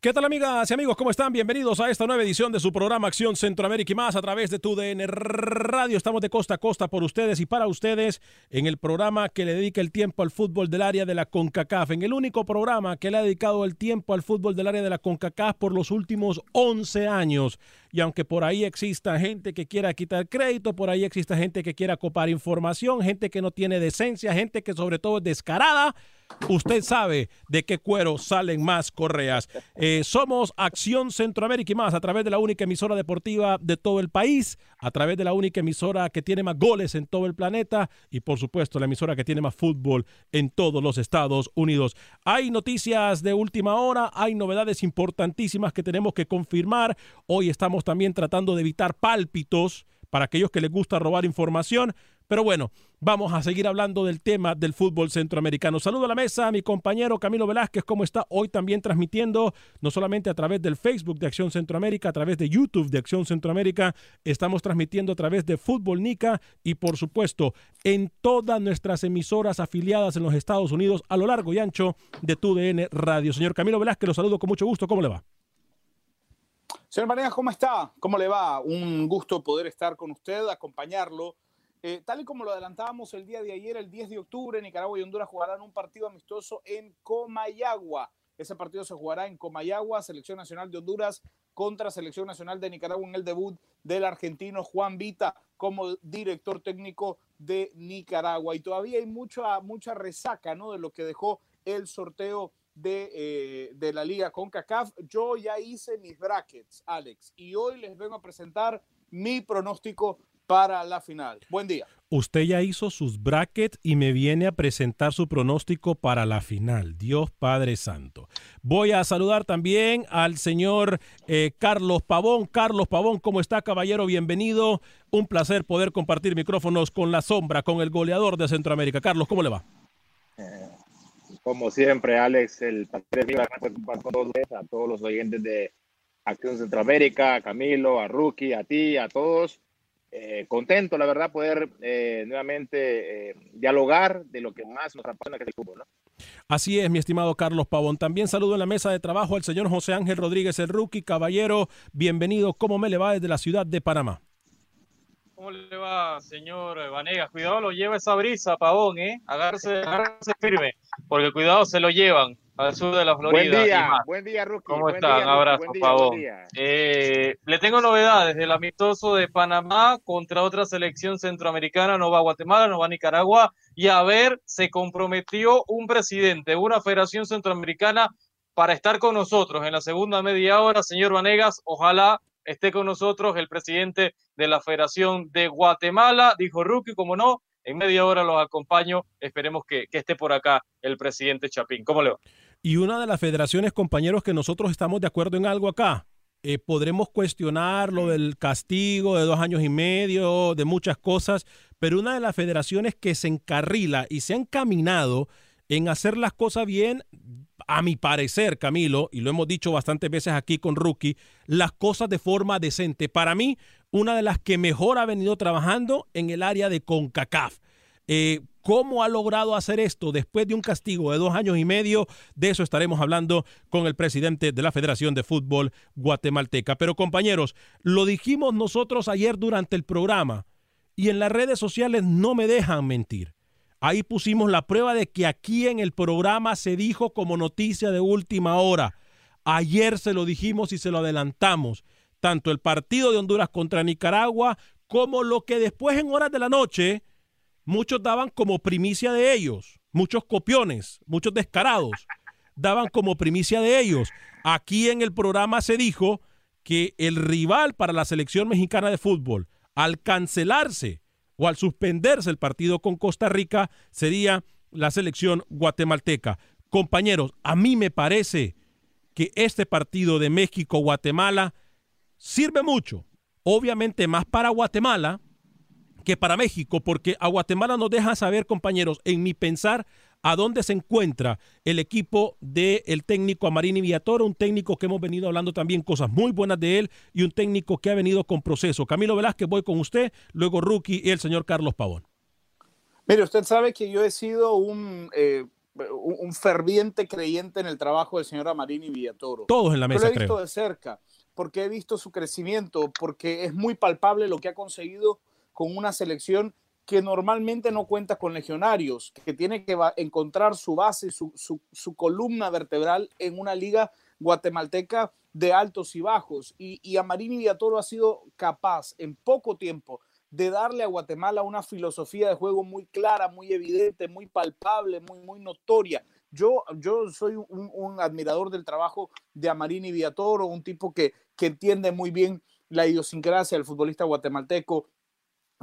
¿Qué tal amigas y amigos? ¿Cómo están? Bienvenidos a esta nueva edición de su programa Acción Centroamérica y más a través de tu DN Radio. Estamos de costa a costa por ustedes y para ustedes en el programa que le dedica el tiempo al fútbol del área de la CONCACAF, en el único programa que le ha dedicado el tiempo al fútbol del área de la CONCACAF por los últimos 11 años. Y aunque por ahí exista gente que quiera quitar crédito, por ahí exista gente que quiera copar información, gente que no tiene decencia, gente que sobre todo es descarada, usted sabe de qué cuero salen más correas. Eh, somos Acción Centroamérica y más a través de la única emisora deportiva de todo el país, a través de la única emisora que tiene más goles en todo el planeta y por supuesto la emisora que tiene más fútbol en todos los Estados Unidos. Hay noticias de última hora, hay novedades importantísimas que tenemos que confirmar. Hoy estamos también tratando de evitar pálpitos para aquellos que les gusta robar información. Pero bueno, vamos a seguir hablando del tema del fútbol centroamericano. Saludo a la mesa a mi compañero Camilo Velázquez, ¿cómo está? Hoy también transmitiendo, no solamente a través del Facebook de Acción Centroamérica, a través de YouTube de Acción Centroamérica, estamos transmitiendo a través de Fútbol Nica y por supuesto en todas nuestras emisoras afiliadas en los Estados Unidos a lo largo y ancho de TUDN Radio. Señor Camilo Velázquez, lo saludo con mucho gusto, ¿cómo le va? Señor Manegas, ¿cómo está? ¿Cómo le va? Un gusto poder estar con usted, acompañarlo eh, tal y como lo adelantábamos el día de ayer, el 10 de octubre, Nicaragua y Honduras jugarán un partido amistoso en Comayagua. Ese partido se jugará en Comayagua, Selección Nacional de Honduras contra Selección Nacional de Nicaragua en el debut del argentino Juan Vita como director técnico de Nicaragua. Y todavía hay mucha, mucha resaca ¿no? de lo que dejó el sorteo de, eh, de la liga con CACAF. Yo ya hice mis brackets, Alex, y hoy les vengo a presentar mi pronóstico para la final. Buen día. Usted ya hizo sus brackets y me viene a presentar su pronóstico para la final. Dios Padre Santo. Voy a saludar también al señor eh, Carlos Pavón. Carlos Pavón, ¿cómo está, caballero? Bienvenido. Un placer poder compartir micrófonos con la sombra, con el goleador de Centroamérica. Carlos, ¿cómo le va? Eh, como siempre, Alex, el placer todos, a todos los oyentes de Acción Centroamérica, a Camilo, a Rookie, a ti, a todos eh, contento, la verdad, poder eh, nuevamente eh, dialogar de lo que más nos apasiona, que es el fútbol. ¿no? Así es, mi estimado Carlos Pavón. También saludo en la mesa de trabajo al señor José Ángel Rodríguez, el rookie. Caballero, bienvenido. ¿Cómo me le va desde la ciudad de Panamá? ¿Cómo le va, señor Vanegas? Cuidado, lo lleva esa brisa, Pavón, ¿eh? Agárrese, agárrese firme, porque cuidado, se lo llevan al sur de la Florida. Buen día, buen día, Rookie. ¿Cómo están? Un abrazo, Pavón. Eh, le tengo novedades del amistoso de Panamá contra otra selección centroamericana. No va a Guatemala, no va a Nicaragua. Y a ver, se comprometió un presidente, una federación centroamericana para estar con nosotros en la segunda media hora. Señor Vanegas, ojalá esté con nosotros el presidente de la Federación de Guatemala. Dijo Rookie, como no, en media hora los acompaño. Esperemos que, que esté por acá el presidente Chapín. ¿Cómo le va? Y una de las federaciones, compañeros, que nosotros estamos de acuerdo en algo acá, eh, podremos cuestionar lo del castigo de dos años y medio, de muchas cosas, pero una de las federaciones que se encarrila y se ha encaminado en hacer las cosas bien, a mi parecer, Camilo, y lo hemos dicho bastantes veces aquí con Rookie, las cosas de forma decente. Para mí, una de las que mejor ha venido trabajando en el área de CONCACAF. Eh, ¿Cómo ha logrado hacer esto después de un castigo de dos años y medio? De eso estaremos hablando con el presidente de la Federación de Fútbol Guatemalteca. Pero compañeros, lo dijimos nosotros ayer durante el programa y en las redes sociales no me dejan mentir. Ahí pusimos la prueba de que aquí en el programa se dijo como noticia de última hora. Ayer se lo dijimos y se lo adelantamos. Tanto el partido de Honduras contra Nicaragua como lo que después en horas de la noche muchos daban como primicia de ellos. Muchos copiones, muchos descarados daban como primicia de ellos. Aquí en el programa se dijo que el rival para la selección mexicana de fútbol, al cancelarse o al suspenderse el partido con Costa Rica sería la selección guatemalteca. Compañeros, a mí me parece que este partido de México-Guatemala sirve mucho, obviamente más para Guatemala que para México, porque a Guatemala nos deja saber, compañeros, en mi pensar, a dónde se encuentra el equipo del técnico Amarini Villatoro, un técnico que hemos venido hablando también cosas muy buenas de él y un técnico que ha venido con proceso. Camilo Velázquez, voy con usted, luego Rookie y el señor Carlos Pavón. Mire, usted sabe que yo he sido un, eh, un ferviente creyente en el trabajo del señor Amarini Villatoro. Todos en la mesa, yo lo he visto de cerca, porque he visto su crecimiento, porque es muy palpable lo que ha conseguido con una selección que normalmente no cuenta con legionarios, que tiene que encontrar su base, su, su, columna vertebral en una liga guatemalteca de altos y bajos. Y, y Amarini Villatoro ha sido capaz en poco tiempo de darle a Guatemala una filosofía de juego muy clara, muy evidente, muy palpable, muy, muy notoria. Yo, yo soy un, un admirador del trabajo de Amarini Villatoro, un tipo que, que entiende muy bien la idiosincrasia del futbolista guatemalteco,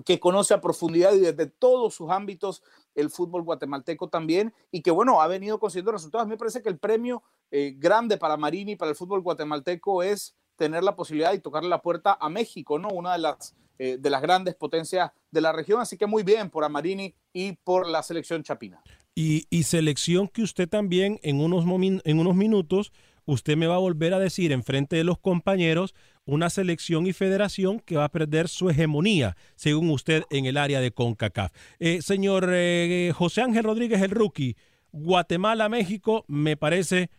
que conoce a profundidad y desde todos sus ámbitos el fútbol guatemalteco también y que bueno, ha venido consiguiendo resultados. Me parece que el premio eh, grande para Marini, para el fútbol guatemalteco es tener la posibilidad de tocarle la puerta a México, ¿no? Una de las, eh, de las grandes potencias de la región. Así que muy bien por Amarini y por la selección chapina. Y, y selección que usted también en unos, en unos minutos, usted me va a volver a decir en frente de los compañeros una selección y federación que va a perder su hegemonía, según usted, en el área de CONCACAF. Eh, señor eh, José Ángel Rodríguez, el rookie, Guatemala-México, me parece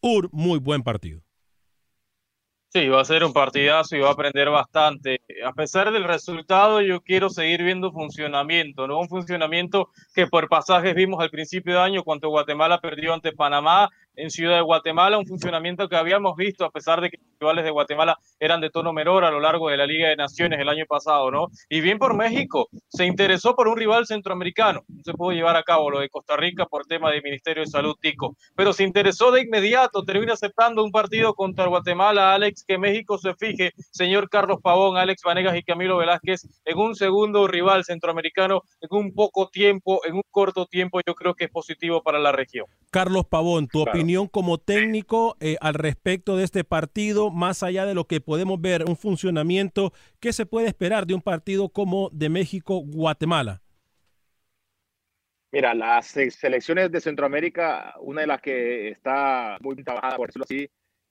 un muy buen partido. Sí, va a ser un partidazo y va a aprender bastante. A pesar del resultado, yo quiero seguir viendo funcionamiento, ¿no? Un funcionamiento que por pasajes vimos al principio de año cuando Guatemala perdió ante Panamá en Ciudad de Guatemala, un funcionamiento que habíamos visto a pesar de que los rivales de Guatemala eran de tono menor a lo largo de la Liga de Naciones el año pasado, ¿no? Y bien por México, se interesó por un rival centroamericano, no se pudo llevar a cabo lo de Costa Rica por tema del Ministerio de Salud Tico, pero se interesó de inmediato, termina aceptando un partido contra Guatemala, Alex, que México se fije, señor Carlos Pavón, Alex Vanegas y Camilo Velázquez, en un segundo rival centroamericano en un poco tiempo, en un corto tiempo, yo creo que es positivo para la región. Carlos Pavón, tu opinión opinión como técnico eh, al respecto de este partido, más allá de lo que podemos ver, un funcionamiento, ¿qué se puede esperar de un partido como de México-Guatemala? Mira, las selecciones de Centroamérica, una de las que está muy trabajada, por decirlo así,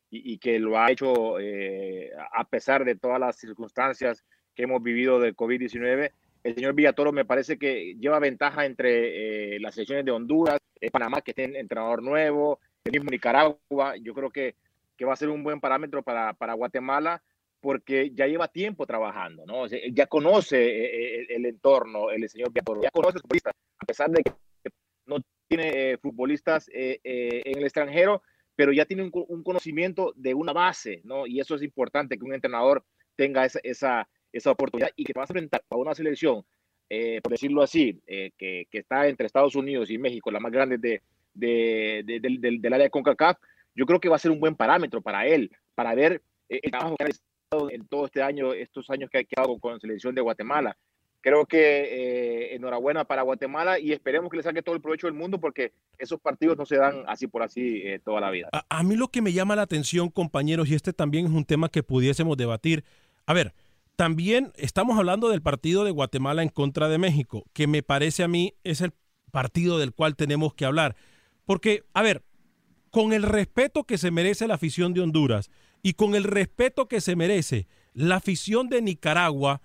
y, que lo ha hecho eh, a pesar de todas las circunstancias que hemos vivido del COVID-19, el señor Villatoro me parece que lleva ventaja entre eh, las selecciones de Honduras, Panamá, que tiene entrenador nuevo, mismo Nicaragua, yo creo que, que va a ser un buen parámetro para, para Guatemala porque ya lleva tiempo trabajando, ¿no? ya conoce eh, eh, el, entorno, el señor Villatoro, ya conoce futbolistas, a pesar de que no tiene eh, futbolistas en el extranjero, pero ya tiene un, conocimiento de una base, ¿no? Y eso es importante, que un entrenador tenga esa, esa, esa oportunidad y que va a enfrentar a una selección, por decirlo así, que, que, está entre Estados Unidos y México, la más grande de, de, del, área de CONCACAF, yo creo que va a ser un buen parámetro para él, para ver eh, el trabajo que ha estado en todo este año, estos años que ha quedado con la selección de Guatemala. creo que eh, enhorabuena para Guatemala y esperemos que le saque todo el provecho del mundo porque esos partidos no se dan así por así eh, toda la vida. A, a, mí lo que me llama la atención, compañeros, y este también es un tema que pudiésemos debatir. A ver, también estamos hablando del partido de Guatemala en contra de México, que me parece a mí es el partido del cual tenemos que hablar. Porque, a ver, con el respeto que se merece la afición de Honduras y con el respeto que se merece la afición de Nicaragua,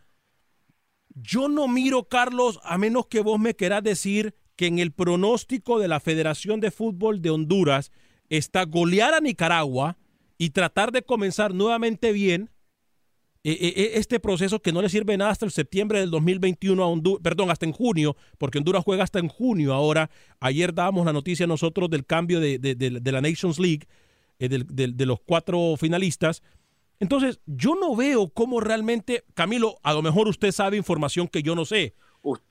yo no miro, Carlos, a menos que vos me querás decir que en el pronóstico de la Federación de Fútbol de Honduras está golear a Nicaragua y tratar de comenzar nuevamente bien este proceso que no le sirve nada hasta el septiembre del 2021 a perdón, hasta en junio, porque Honduras juega hasta en junio ahora. Ayer dábamos la noticia nosotros del cambio de, de la Nations League, eh, de los cuatro finalistas. Entonces, yo no veo cómo realmente, Camilo, a lo mejor usted sabe información que yo no sé.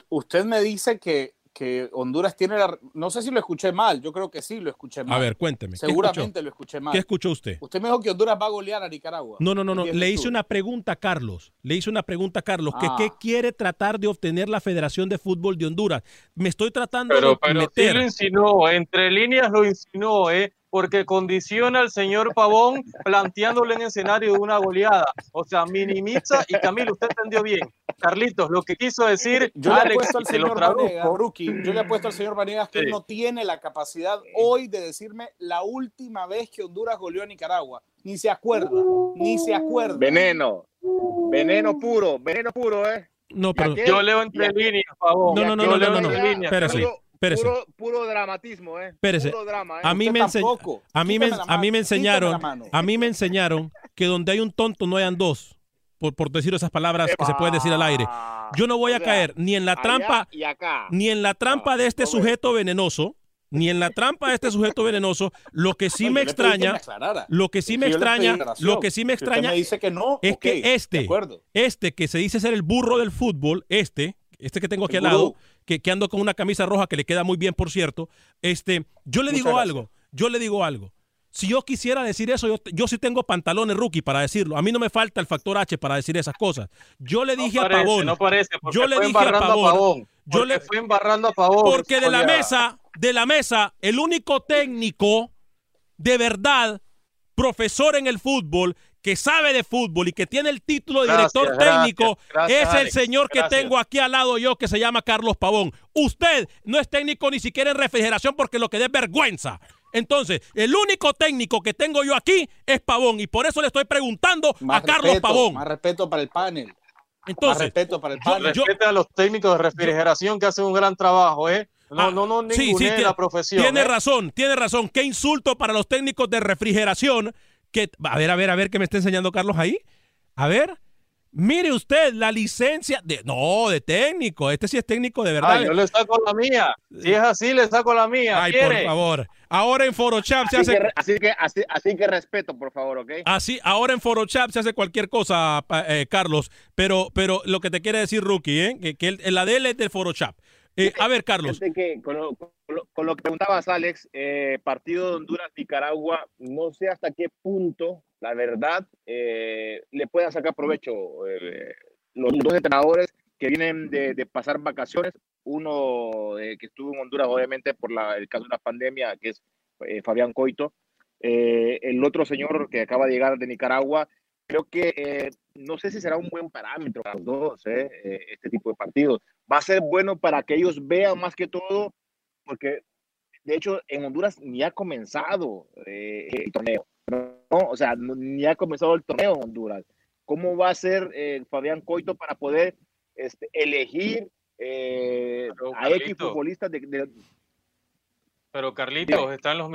Usted me dice que que Honduras tiene la... No sé si lo escuché mal, yo creo que sí lo escuché mal. A ver, cuénteme. Seguramente lo escuché mal. ¿Qué escuchó usted? Usted me dijo que Honduras va a golear a Nicaragua. No, no, no, no. Le hice una pregunta a Carlos. Le hice una pregunta a Carlos. Ah. Que, ¿Qué quiere tratar de obtener la Federación de Fútbol de Honduras? Me estoy tratando pero, de pero meter... Sí lo insinuó, entre líneas lo insinuó, ¿eh? Porque condiciona al señor Pavón planteándole en escenario de una goleada. O sea, minimiza y Camilo, usted entendió bien. Carlitos, lo que quiso decir, yo Alex, le he puesto al señor Vanegas, yo le he puesto al señor Vanegas que sí. él no tiene la capacidad hoy de decirme la última vez que Honduras goleó a Nicaragua. Ni se acuerda, ni se acuerda. Veneno, veneno puro, veneno puro, ¿eh? No, pero yo leo entre líneas, Pavón. No, no, no, no, no, no, no. Espérate. Puro, puro, dramatismo, ¿eh? Espérese. Puro drama, ¿eh? A mí, me a, mí me, a mí me enseñaron, a mí me enseñaron que donde hay un tonto no hayan dos. Por, por decir esas palabras que se pueden decir al aire. Yo no voy a caer ni en la trampa, ni en la trampa de este sujeto venenoso, ni en la trampa de este sujeto venenoso. Lo que sí me extraña, lo que sí me extraña, lo que sí me extraña dice que no, es que este, este que se dice ser el burro del fútbol, este, este que tengo aquí al lado, que, que, ando con una camisa roja que le queda muy bien, por cierto. Este, yo le digo algo, yo le digo algo. Si yo quisiera decir eso, yo, yo, sí tengo pantalones rookie para decirlo. A mí no me falta el factor H para decir esas cosas. Yo le dije no parece, a Pavón. No parece, yo le dije a Pavón. A Pavón yo le fui embarrando a Pavón. Porque de la mesa, de la mesa, el único técnico de verdad, profesor en el fútbol, que sabe de fútbol y que tiene el título de gracias, director técnico gracias, gracias, es el Alex, señor que tengo aquí al lado yo que se llama Carlos Pavón. Usted no es técnico ni siquiera en refrigeración porque lo que da es vergüenza. Entonces, el único técnico que tengo yo aquí es Pavón y por eso le estoy preguntando más a Carlos respeto, Pavón. Más respeto para el panel. Entonces, más respeto para el panel. Yo, Respete a los técnicos de refrigeración que hacen un gran trabajo, ¿eh? No, Ah, no, no, sí, ningune sí, la profesión. Tiene ¿eh? razón, tiene razón. Qué insulto para los técnicos de refrigeración. Que, a ver, a ver, a ver, ¿qué me está enseñando Carlos ahí? A ver. Mire usted la licencia de. No, de técnico. Este sí es técnico de verdad. Ay, yo le saco la mía. Si es así, le saco la mía. Ay, ¿Quiere? por favor. Ahora en Photoshop se Así hace. que, así, que, así, así que respeto, por favor, ¿ok? Así, ahora en Photoshop se hace cualquier cosa, eh, Carlos. Pero, pero lo que te quiere decir, Rookie, ¿eh? que, que el, el ADL es del Photoshop. Eh, a ver, Carlos. Que con, lo, con, lo, con lo que preguntabas, Alex, eh, partido de Honduras-Nicaragua, no sé hasta qué punto, la verdad, eh, le puedan sacar provecho eh, los dos entrenadores que vienen de, de pasar vacaciones. Uno eh, que estuvo en Honduras, obviamente, por la, el caso de la pandemia, que es eh, Fabián Coito. El otro señor que acaba de llegar de Nicaragua, creo que eh, no sé si será un buen parámetro para los dos, eh, eh, este tipo de partidos. Va a ser bueno para que ellos vean más que todo, porque de hecho en Honduras ni ha comenzado eh, el torneo, ¿no? O sea, no, ni ha comenzado el torneo en Honduras. ¿Cómo va a ser eh, Fabián Coito para poder este, elegir a X futbolistas de, de, Pero Carlitos, están los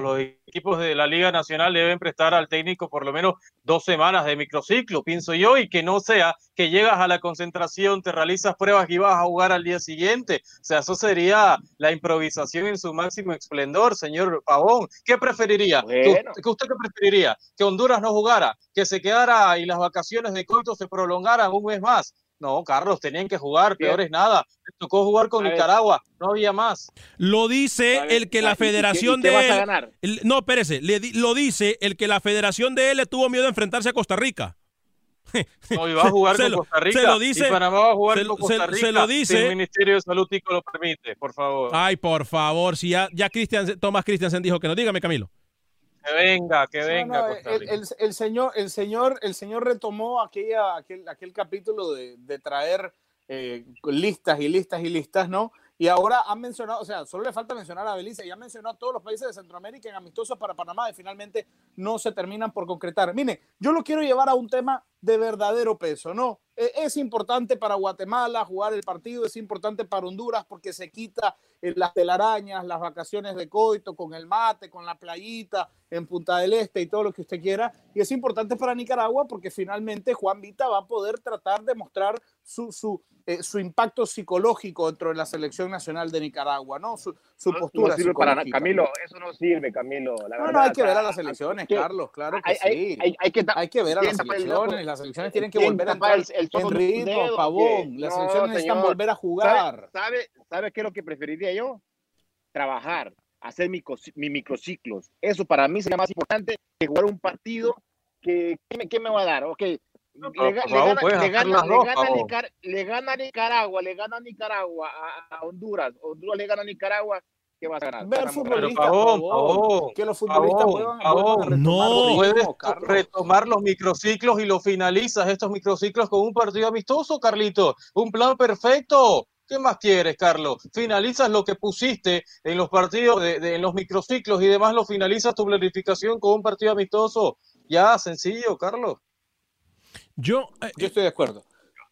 Los equipos de la Liga Nacional deben prestar al técnico por lo menos dos semanas de microciclo, pienso yo, y que no sea que llegas a la concentración, te realizas pruebas y vas a jugar al día siguiente. O sea, eso sería la improvisación en su máximo esplendor, señor Pavón. ¿Qué preferiría? Bueno. ¿Que usted qué preferiría? ¿Que Honduras no jugara? ¿Que se quedara y las vacaciones de Coito se prolongaran un mes más? No, Carlos, tenían que jugar, peor es nada. Tocó jugar con A ver. Nicaragua, no había más. Lo dice A ver, el que la ¿y qué- federación y qué de vas a él. ganar? el- no, espérese. le lo dice el que la federación de él le tuvo miedo a enfrentarse a Costa Rica. No, y va a jugar con Costa Rica. Se lo dice, y Panamá va a jugar con Costa Rica. Se lo dice. Si el Ministerio de Salud Tico lo permite, por favor. Ay, por favor. Si ya, ya Christian, Tomás Christiansen dijo que no. Dígame, Camilo. Que venga, que venga. No, el, el, el, señor, el, señor, el señor retomó aquella, aquel, aquel capítulo de, de traer eh, listas y listas y listas, ¿no? Y ahora han mencionado, o sea, solo le falta mencionar a Belice y han mencionado a todos los países de Centroamérica en amistosos para Panamá y finalmente no se terminan por concretar. Mire, yo lo quiero llevar a un tema de verdadero peso, ¿no? E, es importante para Guatemala jugar el partido, es importante para Honduras porque se quita las telarañas, las vacaciones de coito, con el mate, con la playita en Punta del Este y todo lo que usted quiera. Y es importante para Nicaragua porque finalmente Juan Vita va a poder tratar de mostrar su, su, eh, su impacto psicológico dentro de la selección nacional de Nicaragua, ¿no? Su, su postura. No sirve para Camilo, eso no sirve, Camilo. La no, no, hay que ver a las elecciones, Carlos, claro que sí. Hay, hay, que, hay que ver a las elecciones las elecciones tienen que volver a entrar el, en ritmo, pavón. Las elecciones necesitan volver a jugar. ¿Sabe, sabe, qué es lo que preferiría yo? Trabajar, hacer mi, mi microciclos. Eso para mí sería más importante que jugar un partido que, ¿qué me, va a dar? Ok, le, gana, Nicaragua, le gana Nicaragua a Honduras, Honduras le gana a Nicaragua, ¿qué vas a ganar? Ver futbolistas, que los futbolistas juegan. no, puedes retomar los microciclos y lo finalizas estos microciclos con un partido amistoso, Carlito. Un plan perfecto. ¿Qué más quieres, Carlos? Finalizas lo que pusiste en los partidos, de, en los microciclos y demás, lo finalizas tu planificación con un partido amistoso. Ya, sencillo, Carlos. Yo, eh, Yo estoy de acuerdo.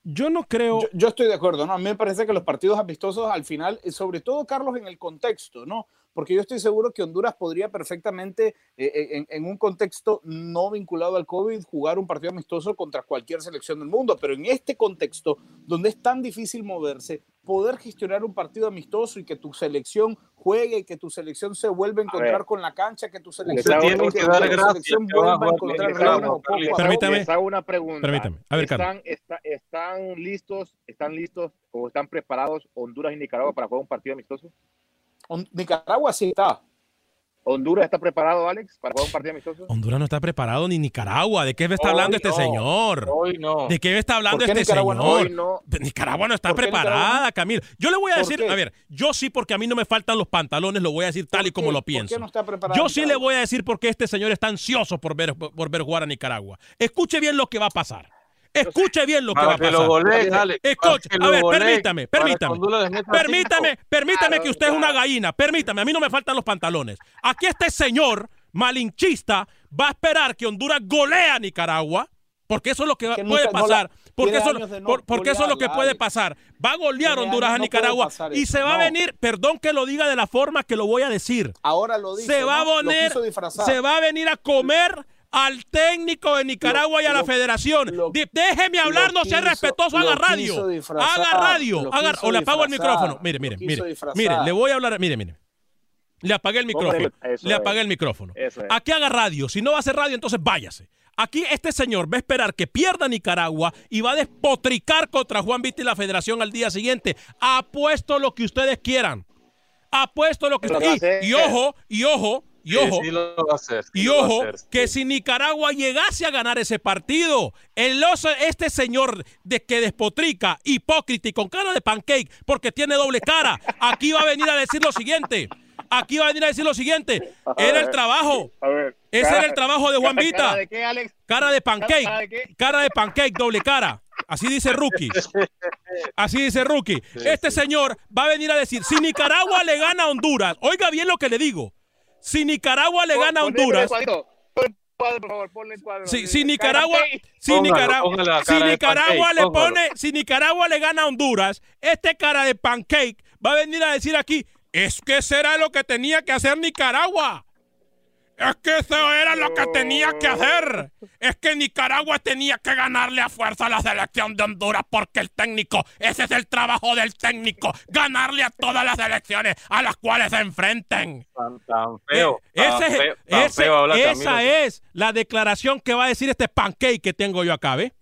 Yo no creo. Yo, estoy de acuerdo, ¿no? A mí me parece que los partidos amistosos al final, sobre todo, Carlos, en el contexto, ¿no? Porque yo estoy seguro que Honduras podría perfectamente, eh, eh, en, un contexto no vinculado al COVID, jugar un partido amistoso contra cualquier selección del mundo. Pero en este contexto, donde es tan difícil moverse, poder gestionar un partido amistoso y que tu selección juegue, que tu selección se vuelva a encontrar con la cancha, que tu selección, que, que dar selección vuelva a encontrar. Permítame. Les hago una pregunta. Permítame. A ver, ¿Están, ¿Están listos, están listos o están preparados Honduras y Nicaragua para jugar un partido amistoso? Nicaragua sí está. ¿Honduras está preparado, Alex, para jugar un partido amistoso? Honduras no está preparado ni Nicaragua. ¿De qué me está hablando este señor? Hoy no. ¿De qué me está hablando este señor? No? Nicaragua no está preparada, Camilo. Yo le voy a decir, a ver, yo sí porque a mí no me faltan los pantalones, lo voy a decir tal y como lo pienso. ¿Por qué no está preparado? Yo sí le voy a decir porque este señor está ansioso por ver, por ver jugar a Nicaragua. Escuche bien lo que va a pasar. Escuche bien lo que va a pasar. Escuche, a ver, permítame, permítame. Permítame, permítame que usted es una gallina. Permítame, a mí no me faltan los pantalones. Aquí este señor malinchista va a esperar que Honduras golea a Nicaragua. Porque eso es lo que, puede pasar. Porque, eso, porque eso es lo que puede pasar. Va a golear Honduras a Nicaragua y se va a venir, perdón que lo diga de la forma que lo voy a decir. Ahora lo dice. Se va a poner, se va a venir a comer al técnico de Nicaragua y a la federación. Déjeme hablar, no sea respetuoso, haga radio. Haga radio. o le apago el micrófono. Mire, mire, mire. Mire, le voy a hablar. Mire, mire. Le apagué el micrófono. le apagué el micrófono. Aquí haga radio. Si no va a hacer radio, entonces váyase. Aquí este señor va a esperar que pierda Nicaragua y va a despotricar contra Juan Vita y la federación al día siguiente. Apuesto lo que ustedes quieran. Apuesto lo que ustedes... Y, y ojo, y ojo, y ojo, y ojo que si Nicaragua llegase a ganar ese partido, el este señor de que despotrica, hipócrita y con cara de pancake, porque tiene doble cara, aquí va a venir a decir lo siguiente. Aquí va a venir a decir lo siguiente. Era el trabajo. Ese era el trabajo de Juan Vita. Cara de pancake. Cara de pancake, doble cara. Así dice Rookie. Así dice Rookie. Este señor va a venir a decir, si Nicaragua le gana a Honduras, oiga bien lo que le digo. Si Nicaragua le gana a Honduras. Si, Nicaragua, si Nicaragua, si Nicaragua le pone, si Nicaragua le gana a Honduras, este cara de pancake va a venir a decir aquí, es que será lo que tenía que hacer Nicaragua. Es que eso era lo que tenía que hacer. Es que Nicaragua tenía que ganarle a fuerza a la selección de Honduras porque el técnico, ese es el trabajo del técnico, ganarle a todas las elecciones a las cuales se enfrenten. Tan, feo. esa es la declaración que va a decir este pancake que tengo yo acá, ¿ve?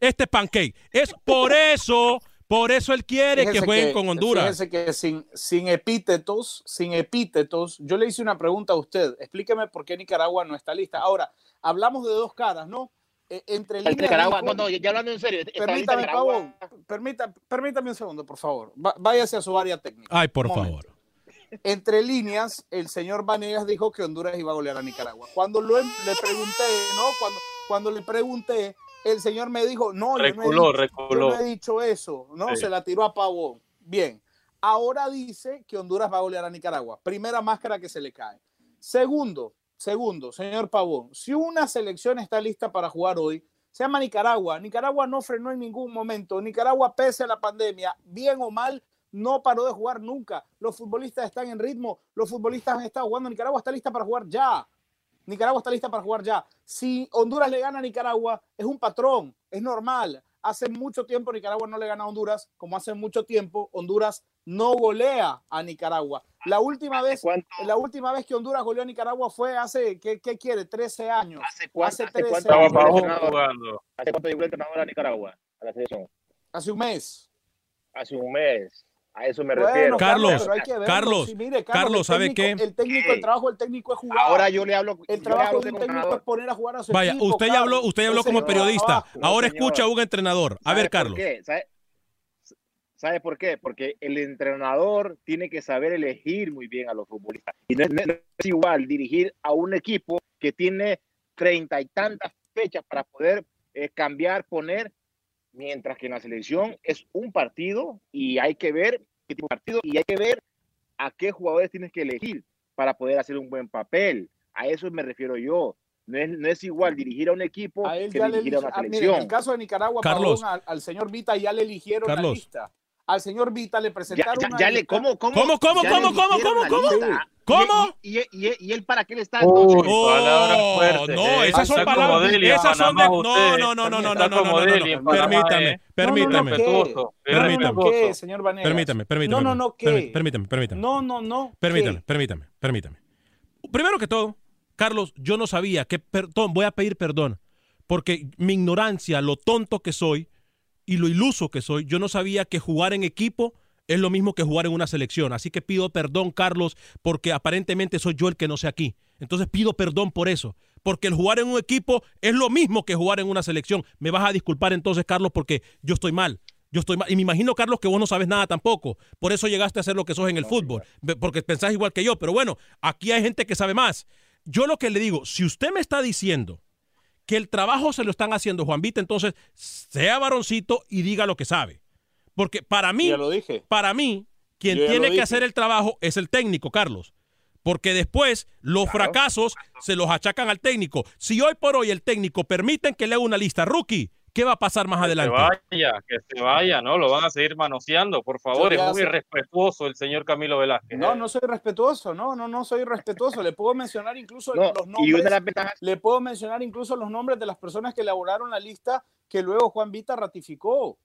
Este pancake. Es por eso por eso él quiere que jueguen con Honduras. Fíjense que sin, sin epítetos, sin epítetos, yo le hice una pregunta a usted. Explíqueme por qué Nicaragua no está lista. Ahora, hablamos de dos caras, ¿no? eh, entre líneas. Nicaragua, no, no, ya hablando en serio. Permítame, Pablo, permita, permítame un segundo, por favor. váyase a su área técnica. Ay, por favor. Entre líneas, el señor Vanegas dijo que Honduras iba a golear a Nicaragua. Cuando le pregunté, ¿no? Cuando, cuando le pregunté, el señor me dijo, no, yo, no he, dicho, eso, ¿no? Se la tiró a Pavón. Bien, ahora dice que Honduras va a golear a Nicaragua. Primera máscara que se le cae. Segundo, segundo, señor Pavón, si una selección está lista para jugar hoy, se llama Nicaragua. Nicaragua no frenó en ningún momento. Nicaragua, pese a la pandemia, bien o mal, no paró de jugar nunca. Los futbolistas están en ritmo, los futbolistas han estado jugando. Nicaragua está lista para jugar ya. Nicaragua está lista para jugar ya. Si Honduras le gana a Nicaragua, es un patrón, es normal. Hace mucho tiempo Nicaragua no le gana a Honduras, como hace mucho tiempo Honduras no golea a Nicaragua. La última vez, la última vez que Honduras goleó a Nicaragua fue hace, ¿qué, qué quiere? 13 años. ¿Hace, cuánto, hace 13 años. ¿Hace cuánto llegó el entrenador a Nicaragua? A la selección. Hace un mes. Hace un mes. A eso me refiero. Carlos, Carlos, Carlos, ¿sabe qué? El técnico, el trabajo del técnico es jugar. Ahora yo le hablo. El trabajo del técnico es poner a jugar a su Vaya, usted ya habló, usted ya habló como periodista. Ahora escucha a un entrenador. A ver, Carlos. ¿Sabe? ¿Sabe por qué? Porque el entrenador tiene que saber elegir muy bien a los futbolistas. Y no es, igual dirigir a un equipo que tiene treinta y tantas fechas para poder eh, cambiar, poner mientras que en la selección es un partido y hay que ver qué tipo de partido y hay que ver a qué jugadores tienes que elegir para poder hacer un buen papel. A eso me refiero yo. No es, no es igual dirigir a un equipo que dirigir a una ah, selección. en el caso de Nicaragua, Carlos, al, señor Vita ya le eligieron la lista. Al señor Vita le presentaron ya, ya, le, ¿cómo, cómo, ¿Cómo, cómo, cómo, cómo, cómo, cómo? ¿Cómo? ¿Y, y, y, él para qué le está? Oh, no, esas son palabras. Esas son de. No, no, no, no, no, no, no, no, Permítame, permítame. Permítame. señor Permítame, permítame. No, no, no, ¿qué? Permítame, permítame. No, no, no. Permítame, permítame, permítame. Primero que todo, Carlos, yo no sabía que, perdón, voy a pedir perdón, porque mi ignorancia, lo tonto que soy y lo iluso que soy, yo no sabía que jugar en equipo es lo mismo que jugar en una selección. Así que pido perdón, Carlos, porque aparentemente soy yo el que no sé aquí. Entonces pido perdón por eso. Porque el jugar en un equipo es lo mismo que jugar en una selección. Me vas a disculpar entonces, Carlos, porque yo estoy mal. Yo estoy mal. Y me imagino, Carlos, que vos no sabes nada tampoco. Por eso llegaste a ser lo que sos en el fútbol. Porque pensás igual que yo. Pero bueno, aquí hay gente que sabe más. Yo lo que le digo, si usted me está diciendo que el trabajo se lo están haciendo Juan Vita, entonces sea varoncito y diga lo que sabe. Porque para mí, para mí, quien tiene que hacer el trabajo es el técnico, Carlos. Porque después los fracasos se los achacan al técnico. Si hoy por hoy el técnico permiten que le haga una lista rookie, ¿qué va a pasar más adelante? Que se vaya, que se vaya, ¿no? Lo van a seguir manoseando, por favor. Es muy respetuoso el señor Camilo Velázquez. No, ¿eh? no soy respetuoso, no, no, no soy respetuoso. Le puedo mencionar incluso los nombres. Le puedo mencionar incluso los nombres de las personas que elaboraron la lista que luego Juan Vita ratificó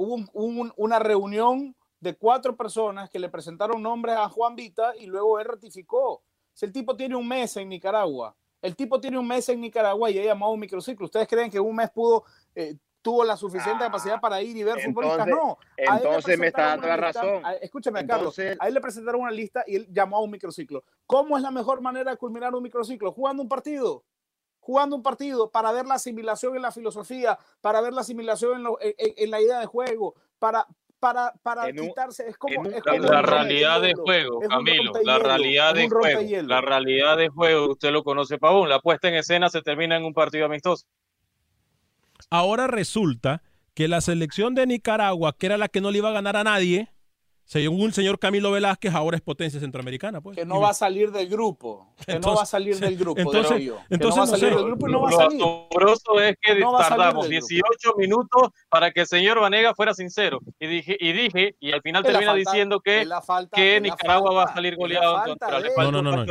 hubo una reunión de cuatro personas que le presentaron nombres a Juan Vita y luego él ratificó. Si el tipo tiene un mes en Nicaragua, el tipo tiene un mes en Nicaragua y ha llamado un microciclo. ¿Ustedes creen que un mes pudo, eh, tuvo la suficiente capacidad para ir y ver futbolistas? No. Entonces me está dando la razón. escúchame, Carlos. A él le presentaron una lista y él llamó a un microciclo. ¿Cómo es la mejor manera de culminar un microciclo? Jugando un partido jugando un partido para ver la asimilación en la filosofía, para ver la asimilación en, la idea de juego, para, para, para quitarse. Es como, la realidad de juego, Camilo. La realidad de juego. La realidad de juego, usted lo conoce, Pavón. La puesta en escena se termina en un partido amistoso. Ahora resulta que la selección de Nicaragua, que era la que no le iba a ganar a nadie, según el señor Camilo Velázquez, ahora es potencia centroamericana. Pues. Que no va a salir del grupo. Que no va a salir del grupo. Entonces, entonces no va a salir del grupo y no va a salir. Lo asombroso es que tardamos 18 minutos para que el señor Vanega fuera sincero. Y dije, y dije, y al final termina diciendo que, que Nicaragua va a salir goleado contra No, no, no.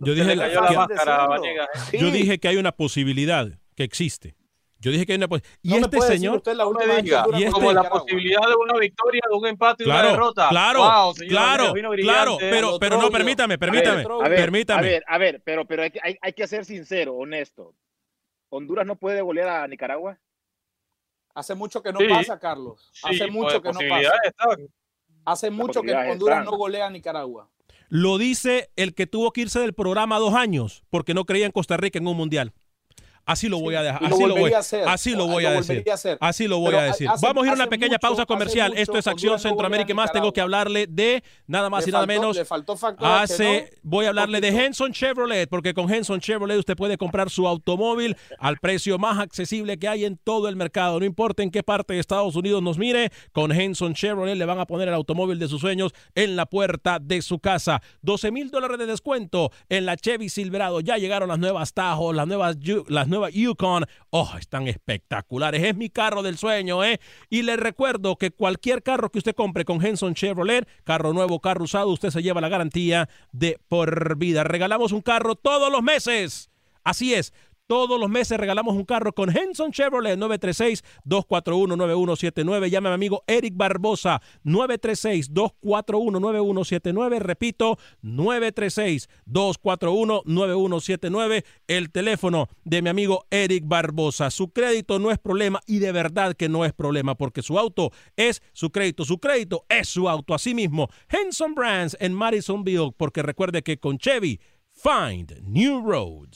Yo dije, que, yo dije que hay una posibilidad que existe yo dije que hay una Y este señor. Usted la diga, y este, como la posibilidad de una victoria, de un empate y claro, una derrota. Claro, claro, claro. Pero, pero no, permítame, permítame. A ver, permítame. A ver, a ver, pero, pero hay, hay, hay que ser sincero, honesto. ¿Honduras no puede golear a Nicaragua? Hace mucho que no pasa, Carlos. Hace mucho que no pasa. Hace mucho que Honduras no golea a Nicaragua. Lo dice el que tuvo que irse del programa dos años porque no creía en Costa Rica en un mundial. Así lo voy a dejar. Así lo voy a hacer. Así lo voy a decir. Así lo voy a decir. Vamos a ir a una pequeña pausa comercial. Esto es Acción Centroamérica y más. Tengo que hablarle de nada más y nada menos. Hace, voy a hablarle de Henson Chevrolet, porque con Henson Chevrolet usted puede comprar su automóvil al precio más accesible que hay en todo el mercado. No importa en qué parte de Estados Unidos nos mire, con Henson Chevrolet le van a poner el automóvil de sus sueños en la puerta de su casa. 12 mil dólares de descuento en la Chevy Silverado. Ya llegaron las nuevas Tahoe, las nuevas, las nuevas Yukon. Oh, están espectaculares. Es mi carro del sueño, ¿eh? Y le recuerdo que cualquier carro que usted compre con Henson Chevrolet, carro nuevo, carro usado, usted se lleva la garantía de por vida. Regalamos un carro todos los meses. Así es, todos los meses regalamos un carro con Henson Chevrolet 936-241-9179. Llame a mi amigo Eric Barbosa 936-241-9179. Repito, 936-241-9179. El teléfono de mi amigo Eric Barbosa. Su crédito no es problema y de verdad que no es problema porque su auto es su crédito. Su crédito es su auto. Asimismo, Henson Brands en Madisonville porque recuerde que con Chevy, find new roads.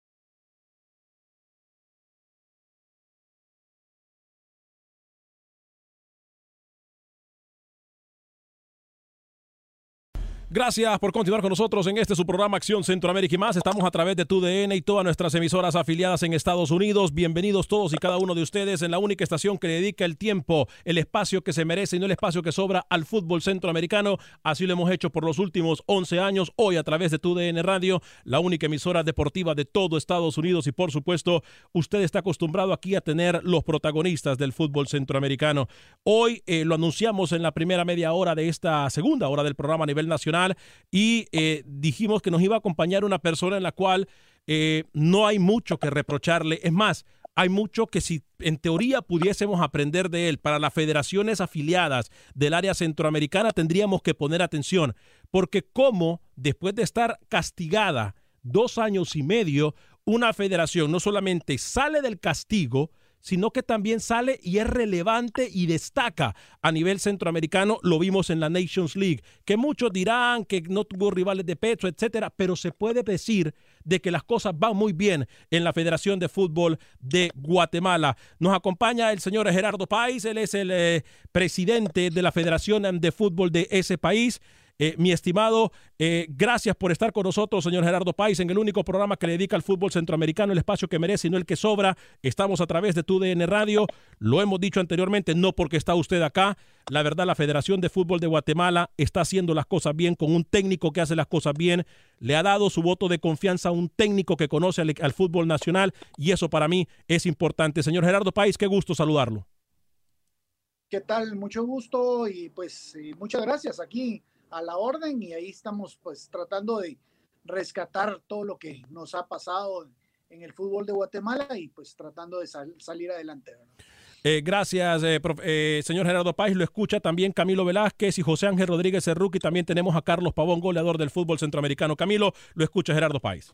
Gracias por continuar con nosotros en este su programa Acción Centroamérica y más. Estamos a través de TUDN y todas nuestras emisoras afiliadas en Estados Unidos. Bienvenidos todos y cada uno de ustedes en la única estación que dedica el tiempo, el espacio que se merece y no el espacio que sobra al fútbol centroamericano. Así lo hemos hecho por los últimos 11 años. Hoy a través de TUDN Radio, la única emisora deportiva de todo Estados Unidos y por supuesto usted está acostumbrado aquí a tener los protagonistas del fútbol centroamericano. Hoy eh, lo anunciamos en la primera media hora de esta segunda hora del programa a nivel nacional y eh, dijimos que nos iba a acompañar una persona en la cual eh, no hay mucho que reprocharle. Es más, hay mucho que si en teoría pudiésemos aprender de él para las federaciones afiliadas del área centroamericana tendríamos que poner atención, porque como después de estar castigada dos años y medio, una federación no solamente sale del castigo, sino que también sale y es relevante y destaca a nivel centroamericano. Lo vimos en la Nations League, que muchos dirán que no tuvo rivales de pecho, etcétera, pero se puede decir de que las cosas van muy bien en la Federación de Fútbol de Guatemala. Nos acompaña el señor Gerardo Páez, él es el eh, presidente de la Federación de Fútbol de ese país. Eh, mi estimado, eh, gracias por estar con nosotros, señor Gerardo País, en el único programa que le dedica al fútbol centroamericano el espacio que merece y no el que sobra. Estamos a través de TUDN Radio. Lo hemos dicho anteriormente, no porque está usted acá. La verdad, la Federación de Fútbol de Guatemala está haciendo las cosas bien con un técnico que hace las cosas bien. Le ha dado su voto de confianza a un técnico que conoce al, al fútbol nacional y eso para mí es importante. Señor Gerardo País, qué gusto saludarlo. ¿Qué tal? Mucho gusto y pues muchas gracias aquí a la orden y ahí estamos pues tratando de rescatar todo lo que nos ha pasado en el fútbol de Guatemala y pues tratando de salir adelante. Eh, gracias, eh, eh, señor Gerardo Páez. Lo escucha también Camilo Velázquez y José Ángel Rodríguez Cerruqui. También tenemos a Carlos Pavón, goleador del fútbol centroamericano. Camilo, lo escucha Gerardo Páez.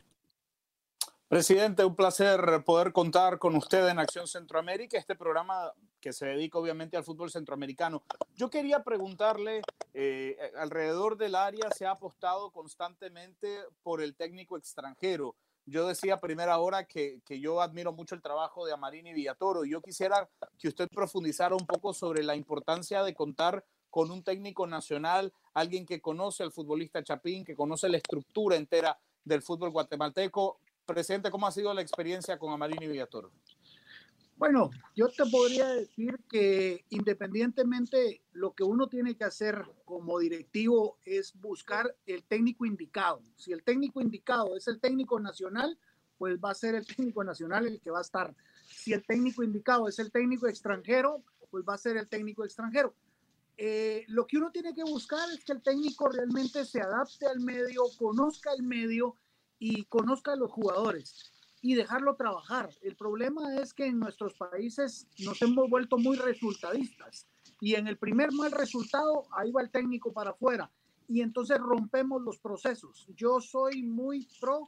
Presidente, un placer poder contar con usted en Acción Centroamérica, este programa que se dedica obviamente al fútbol centroamericano. Yo quería preguntarle, eh, alrededor del área se ha apostado constantemente por el técnico extranjero. Yo decía a primera hora que, que yo admiro mucho el trabajo de Amarini Villatoro y yo quisiera que usted profundizara un poco sobre la importancia de contar con un técnico nacional, alguien que conoce al futbolista Chapín, que conoce la estructura entera del fútbol guatemalteco Presidente, ¿cómo ha sido la experiencia con Amarini Villatoro? Bueno, yo te podría decir que independientemente lo que uno tiene que hacer como directivo es buscar el técnico indicado. Si el técnico indicado es el técnico nacional, pues va a ser el técnico nacional el que va a estar. Si el técnico indicado es el técnico extranjero, pues va a ser el técnico extranjero. Eh, lo que uno tiene que buscar es que el técnico realmente se adapte al medio, conozca el medio y conozca a los jugadores y dejarlo trabajar. El problema es que en nuestros países nos hemos vuelto muy resultadistas y en el primer mal resultado, ahí va el técnico para afuera y entonces rompemos los procesos. Yo soy muy pro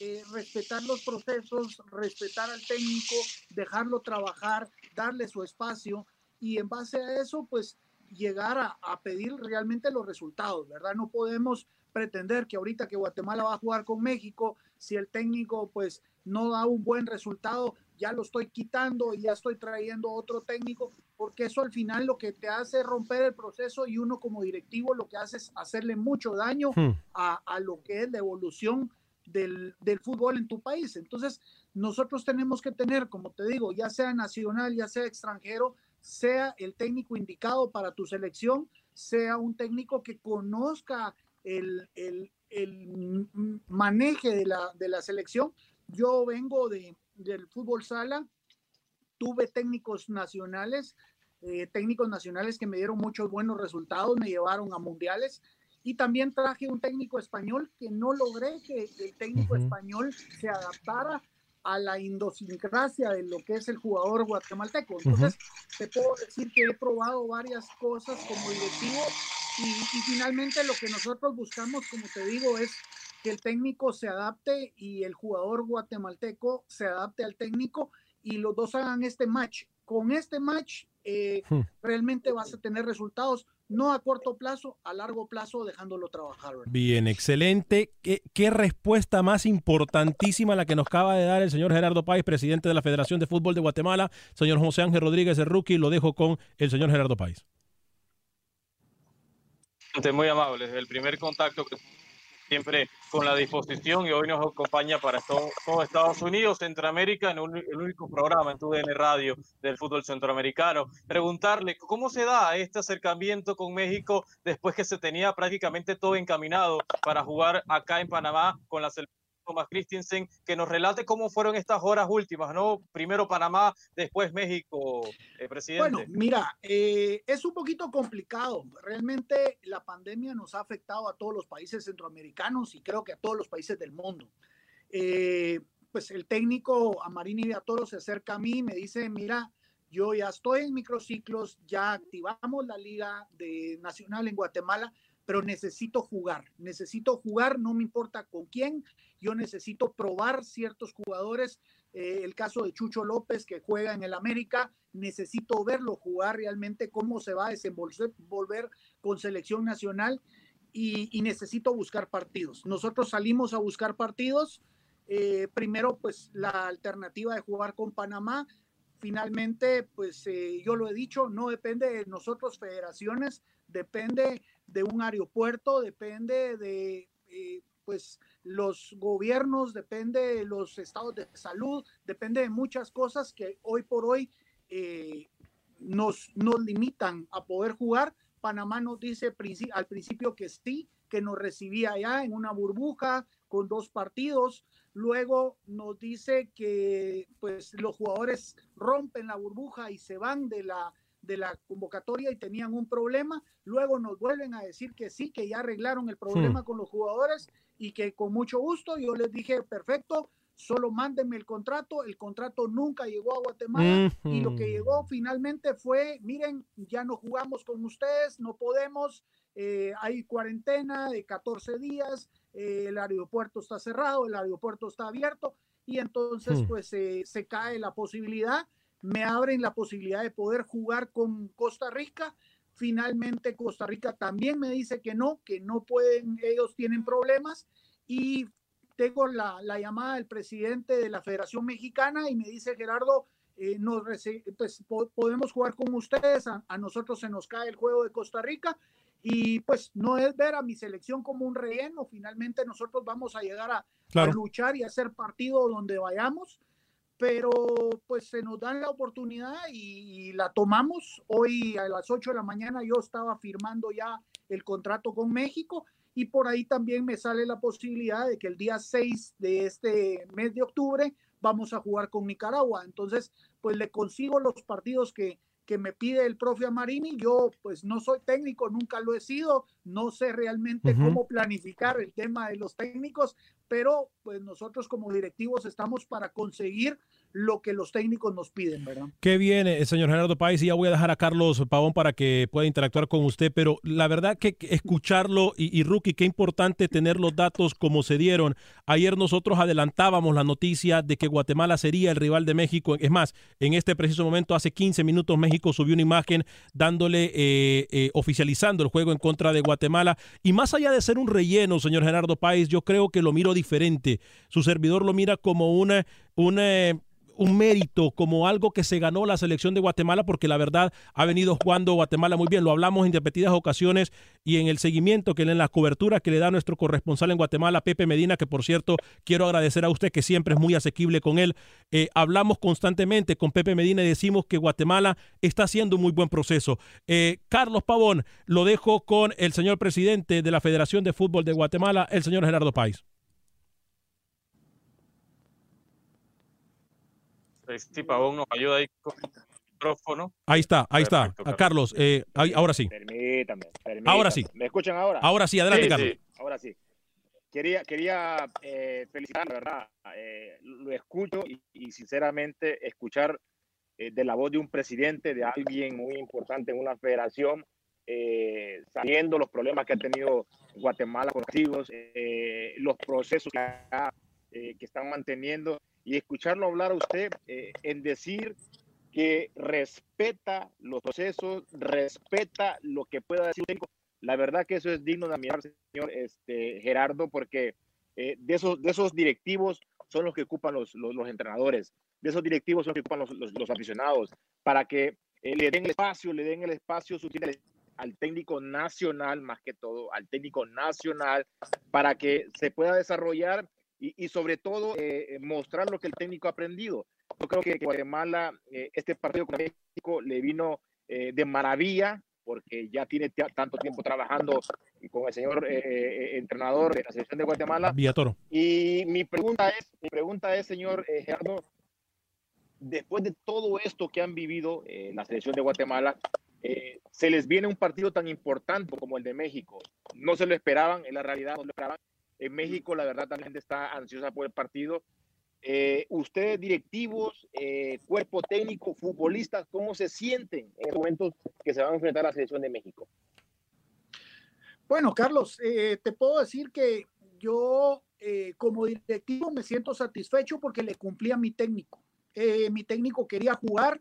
eh, respetar los procesos, respetar al técnico, dejarlo trabajar, darle su espacio y en base a eso, pues llegar a, a pedir realmente los resultados, ¿verdad? No podemos pretender que ahorita que Guatemala va a jugar con México, si el técnico pues no da un buen resultado, ya lo estoy quitando y ya estoy trayendo otro técnico, porque eso al final lo que te hace romper el proceso y uno como directivo lo que hace es hacerle mucho daño hmm. a, a, lo que es la evolución del, del, fútbol en tu país. Entonces, nosotros tenemos que tener, como te digo, ya sea nacional, ya sea extranjero, sea el técnico indicado para tu selección, sea un técnico que conozca el, el, el maneje de la, de la selección. Yo vengo de, del fútbol sala, tuve técnicos nacionales, eh, técnicos nacionales que me dieron muchos buenos resultados, me llevaron a mundiales y también traje un técnico español que no logré que el técnico español se adaptara a la idiosincrasia de lo que es el jugador guatemalteco. Entonces, te puedo decir que he probado varias cosas como directivo y, y, finalmente lo que nosotros buscamos, como te digo, es que el técnico se adapte y el jugador guatemalteco se adapte al técnico y los dos hagan este match. Con este match eh, hmm. realmente vas a tener resultados, no a corto plazo, a largo plazo, dejándolo trabajar. Bien, excelente. ¿Qué, ¿Qué, respuesta más importantísima la que nos acaba de dar el señor Gerardo Páez, presidente de la Federación de Fútbol de Guatemala? Señor José Ángel Rodríguez, el rookie, lo dejo con el señor Gerardo Páez. Muy amable, el primer contacto que siempre con la disposición y hoy nos acompaña para todo, Estados Unidos, Centroamérica, en el único programa en TUDN Radio del fútbol centroamericano. Preguntarle cómo se da este acercamiento con México después que se tenía prácticamente todo encaminado para jugar acá en Panamá con la selección Thomas Christensen, que nos relate cómo fueron estas horas últimas, ¿no? Primero Panamá, después México, eh, presidente. Bueno, mira, eh, es un poquito complicado. Realmente la pandemia nos ha afectado a todos los países centroamericanos y creo que a todos los países del mundo. Eh, pues el técnico Amarini Viatoro se acerca a mí y me dice, mira, yo ya estoy en microciclos, ya activamos la Liga de Nacional en Guatemala, pero necesito jugar, necesito jugar, no me importa con quién, yo necesito probar ciertos jugadores, eh, el caso de Chucho López que juega en el América, necesito verlo jugar realmente, cómo se va a desenvolver con selección nacional y, necesito buscar partidos. Nosotros salimos a buscar partidos, eh, primero pues la alternativa de jugar con Panamá, finalmente, pues eh, yo lo he dicho, no depende de nosotros federaciones, depende de un aeropuerto, depende de pues los gobiernos, depende de los estados de salud, depende de muchas cosas que hoy por hoy eh, nos, nos limitan a poder jugar. Panamá nos dice al principio que sí, que nos recibía ya en una burbuja con dos partidos. Luego nos dice que pues los jugadores rompen la burbuja y se van de la de la convocatoria y tenían un problema. Luego nos vuelven a decir que sí, que ya arreglaron el problema con los jugadores y que con mucho gusto yo les dije, perfecto, solo mándenme el contrato. El contrato nunca llegó a Guatemala y lo que llegó finalmente fue, miren, ya no jugamos con ustedes, no podemos, eh, hay cuarentena de 14 días, eh, el aeropuerto está cerrado, el aeropuerto está abierto y entonces pues se cae la posibilidad me abren la posibilidad de poder jugar con Costa Rica. Finalmente Costa Rica también me dice que no, que no pueden, ellos tienen problemas. Y tengo la, la llamada del presidente de la Federación Mexicana y me dice Gerardo, eh, nos pues, podemos jugar con ustedes, a, nosotros se nos cae el juego de Costa Rica. Y pues no es ver a mi selección como un relleno, finalmente nosotros vamos a llegar a, a luchar y a hacer partido donde vayamos pero pues se nos dan la oportunidad y, la tomamos. Hoy a las 8 de la mañana yo estaba firmando ya el contrato con México y por ahí también me sale la posibilidad de que el día 6 de este mes de octubre vamos a jugar con Nicaragua. Entonces, pues le consigo los partidos que, que me pide el profe Amarini. Yo pues no soy técnico, nunca lo he sido, no sé realmente cómo planificar el tema de los técnicos, pero pues nosotros como directivos estamos para conseguir lo que los técnicos nos piden, ¿verdad? Qué bien, eh, señor Gerardo Páez, y ya voy a dejar a Carlos Pavón para que pueda interactuar con usted, pero la verdad que escucharlo y, y Rookie, qué importante tener los datos como se dieron. Ayer nosotros adelantábamos la noticia de que Guatemala sería el rival de México. Es más, en este preciso momento, hace 15 minutos, México subió una imagen dándole, eh, eh, oficializando el juego en contra de Guatemala. Y más allá de ser un relleno, señor Gerardo Páez, yo creo que lo miro diferente. Su servidor lo mira como una, una un mérito, como algo que se ganó la selección de Guatemala, porque la verdad ha venido jugando Guatemala muy bien. Lo hablamos en repetidas ocasiones y en el seguimiento, que en la cobertura que le da nuestro corresponsal en Guatemala, Pepe Medina, que por cierto quiero agradecer a usted, que siempre es muy asequible con él. Eh, hablamos constantemente con Pepe Medina y decimos que Guatemala está haciendo un muy buen proceso. Eh, Carlos Pavón, lo dejo con el señor presidente de la Federación de Fútbol de Guatemala, el señor Gerardo Páez. Sí, Pavón nos ayuda ahí con el micrófono. Ahí está, ahí está. Carlos, eh, ahora sí. Permítame, Ahora sí. ¿Me escuchan ahora? Ahora sí, adelante, Carlos. Ahora sí. Quería, quería eh, felicitar, la verdad, eh, lo escucho y, sinceramente escuchar eh, de la voz de un presidente, de alguien muy importante en una federación, sabiendo los problemas que ha tenido Guatemala con los los procesos que, que están manteniendo y escucharlo hablar a usted eh, en decir que respeta los procesos, respeta lo que pueda decir técnico. La verdad que eso es digno de admirar, señor este, Gerardo, porque eh, de, esos, de esos directivos son los que ocupan los, los, entrenadores, de esos directivos son los que ocupan los, los, aficionados, para que eh, le den el espacio, le den el espacio al técnico nacional, más que todo, al técnico nacional, para que se pueda desarrollar y, sobre todo eh, mostrar lo que el técnico ha aprendido. Yo creo que Guatemala, eh, este partido con México le vino eh, de maravilla porque ya tiene tanto tiempo trabajando con el señor entrenador de la selección de Guatemala. Villatoro. Y mi pregunta es, mi pregunta es, señor Gerardo, después de todo esto que han vivido en la selección de Guatemala, se les viene un partido tan importante como el de México. No se lo esperaban, en la realidad no lo esperaban. En México, la verdad, también está ansiosa por el partido. Eh, ustedes, directivos, eh, cuerpo técnico, futbolistas, ¿cómo se sienten en el momento que se van a enfrentar a la selección de México? Bueno, Carlos, eh, te puedo decir que yo como directivo me siento satisfecho porque le cumplí a mi técnico. mi técnico quería jugar,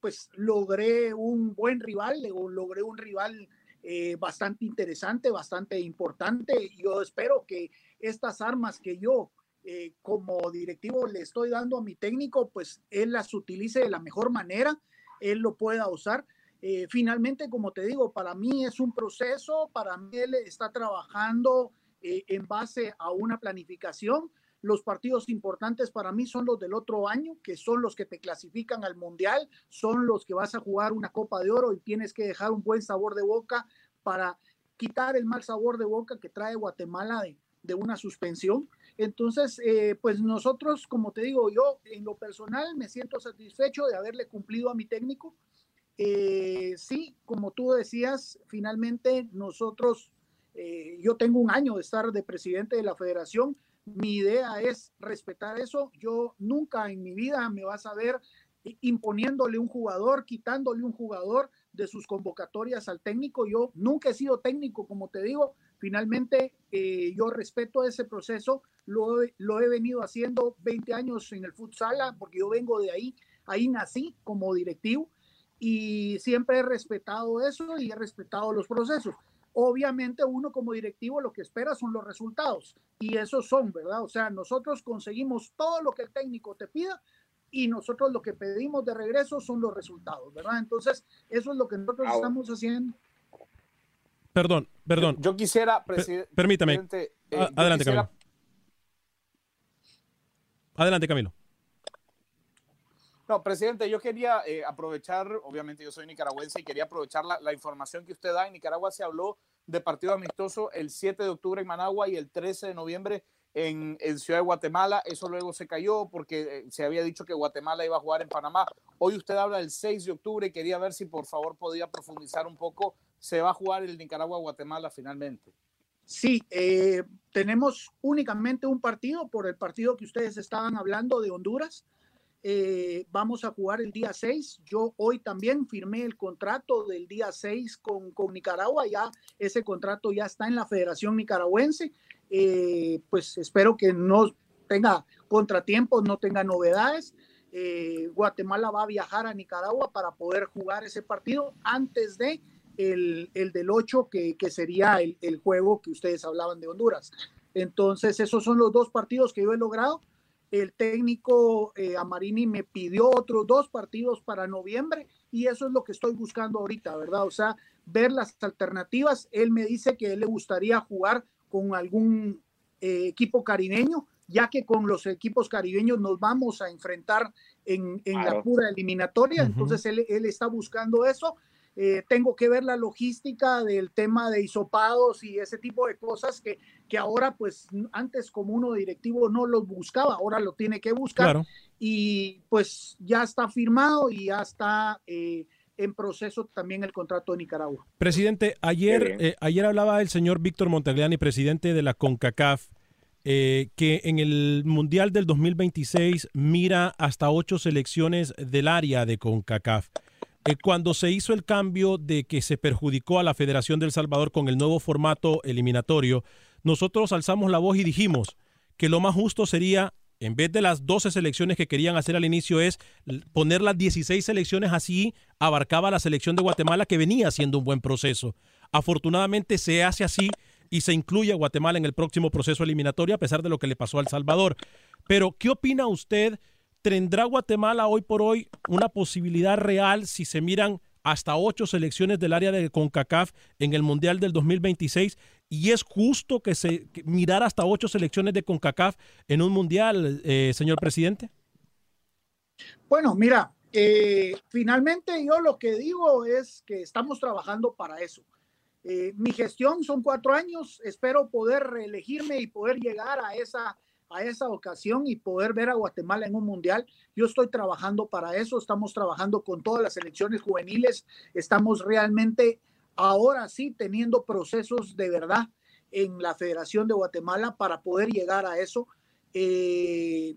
pues logré un buen rival, logré un rival eh, bastante interesante, bastante importante. Yo espero que estas armas que yo eh, como directivo le estoy dando a mi técnico, pues él las utilice de la mejor manera, él lo pueda usar. Eh, finalmente, como te digo, para mí es un proceso, para mí él está trabajando en base a una planificación. Los partidos importantes para mí son los del otro año, que son los que te clasifican al Mundial, son los que vas a jugar una Copa de Oro y tienes que dejar un buen sabor de boca para quitar el mal sabor de boca que trae Guatemala de, una suspensión. Entonces, eh, pues nosotros, como te digo, yo en lo personal me siento satisfecho de haberle cumplido a mi técnico. Eh, sí, como tú decías, finalmente nosotros, eh, yo tengo un año de estar de presidente de la federación, mi idea es respetar eso. Yo nunca en mi vida me vas a ver imponiéndole un jugador, quitándole un jugador de sus convocatorias al técnico. Yo nunca he sido técnico, como te digo. Finalmente, eh, yo respeto ese proceso. Lo, lo, he venido haciendo 20 años en el futsal, porque yo vengo de ahí. Ahí nací como directivo y siempre he respetado eso y he respetado los procesos. Obviamente uno como directivo lo que espera son los resultados y esos son, ¿verdad? O sea, nosotros conseguimos todo lo que el técnico te pida y nosotros lo que pedimos de regreso son los resultados, ¿verdad? Entonces, eso es lo que nosotros estamos haciendo. Perdón, perdón. Yo, quisiera, presidente. Permítame. Eh, adelante, Camilo. Adelante, Camilo. No, presidente, yo quería eh, aprovechar, obviamente yo soy nicaragüense y quería aprovechar la, información que usted da. En Nicaragua se habló de partido amistoso el 7 de octubre en Managua y el 13 de noviembre en, Ciudad de Guatemala. Eso luego se cayó porque eh, se había dicho que Guatemala iba a jugar en Panamá. Hoy usted habla del 6 de octubre y quería ver si por favor podía profundizar un poco. ¿Se va a jugar el Nicaragua-Guatemala finalmente? Sí, eh, tenemos únicamente un partido por el partido que ustedes estaban hablando de Honduras. Eh, vamos a jugar el día 6. Yo hoy también firmé el contrato del día 6 con, con Nicaragua. Ya ese contrato ya está en la Federación Nicaragüense. Eh, pues espero que no tenga contratiempos, no tenga novedades. Eh, Guatemala va a viajar a Nicaragua para poder jugar ese partido antes de el, el del 8, que, que sería el, el, juego que ustedes hablaban de Honduras. Entonces, esos son los dos partidos que yo he logrado el técnico eh, Amarini me pidió otros dos partidos para noviembre y eso es lo que estoy buscando ahorita, ¿verdad? O sea, ver las alternativas. Él me dice que él le gustaría jugar con algún eh, equipo caribeño, ya que con los equipos caribeños nos vamos a enfrentar en, en claro. la pura eliminatoria. Uh -huh. Entonces él, él, está buscando eso eh, tengo que ver la logística del tema de isopados y ese tipo de cosas que, que ahora, pues antes como uno directivo no los buscaba, ahora lo tiene que buscar claro. y pues ya está firmado y ya está... Eh, en proceso también el contrato de Nicaragua. Presidente, ayer, eh, ayer hablaba el señor Víctor Montagliani, presidente de la CONCACAF, eh, que en el Mundial del 2026 mira hasta ocho selecciones del área de CONCACAF. Eh, cuando se hizo el cambio de que se perjudicó a la Federación del Salvador con el nuevo formato eliminatorio, nosotros alzamos la voz y dijimos que lo más justo sería, en vez de las 12 selecciones que querían hacer al inicio, es poner las 16 selecciones así, abarcaba la selección de Guatemala que venía haciendo un buen proceso. Afortunadamente se hace así y se incluye a Guatemala en el próximo proceso eliminatorio a pesar de lo que le pasó al Salvador. Pero, ¿qué opina usted? ¿Tendrá Guatemala hoy por hoy una posibilidad real si se miran hasta ocho selecciones del área de CONCACAF en el Mundial del 2026? ¿Y es justo que se que mirar hasta ocho selecciones de CONCACAF en un Mundial, eh, señor presidente? Bueno, mira, eh, finalmente yo lo que digo es que estamos trabajando para eso. Eh, mi gestión son cuatro años, espero poder reelegirme y poder llegar a esa a esa ocasión y poder ver a Guatemala en un mundial. Yo estoy trabajando para eso, estamos trabajando con todas las selecciones juveniles, estamos realmente ahora sí teniendo procesos de verdad en la Federación de Guatemala para poder llegar a eso. Eh,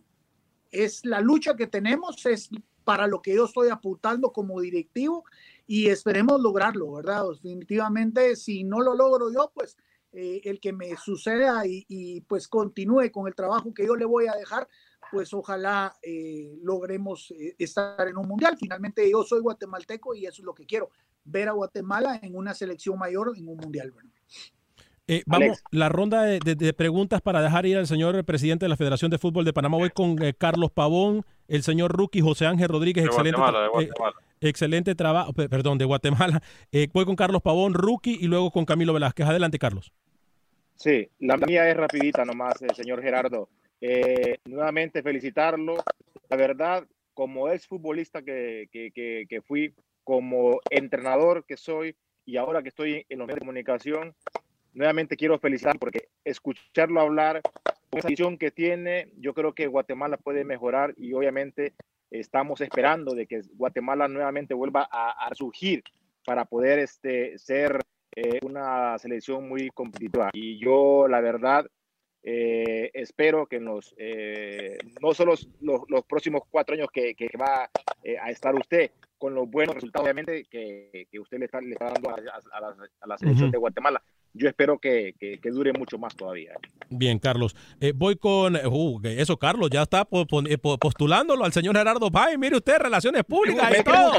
es la lucha que tenemos, es para lo que yo estoy apuntando como directivo y esperemos lograrlo, ¿verdad? Definitivamente, si no lo logro yo, pues eh, el que me suceda y, y, pues continúe con el trabajo que yo le voy a dejar, pues ojalá eh, logremos eh, estar en un mundial. Finalmente yo soy guatemalteco y eso es lo que quiero, ver a Guatemala en una selección mayor en un mundial. Eh, vamos, Alex. la ronda de, de, de, preguntas para dejar ir al señor presidente de la Federación de Fútbol de Panamá. Voy con eh, Carlos Pavón, el señor Rookie José Ángel Rodríguez, de excelente, Guatemala, de Guatemala. Eh, excelente trabajo, perdón, de Guatemala. voy con Carlos Pavón, Rookie, y luego con Camilo Velázquez. Adelante, Carlos. Sí, la mía es rapidita nomás, eh, señor Gerardo. Eh, nuevamente felicitarlo. La verdad, como ex futbolista que, que, que, fui, como entrenador que soy y ahora que estoy en los medios de comunicación, nuevamente quiero felicitar porque escucharlo hablar, con esa visión que tiene, yo creo que Guatemala puede mejorar y obviamente estamos esperando de que Guatemala nuevamente vuelva a, a surgir para poder este, ser eh, una selección muy competitiva. Y yo, la verdad, eh, espero que nos, eh, no solo los, los, próximos cuatro años que, que va eh, a estar usted, con los buenos resultados, obviamente, que, que usted le está, le está dando a, a, la, a la, selección uh -huh. de Guatemala. Yo espero que, que, que, dure mucho más todavía. Bien, Carlos. Eh, voy con. Uh, eso, Carlos, ya está postulándolo al señor Gerardo Pay. Mire usted, relaciones públicas y todo.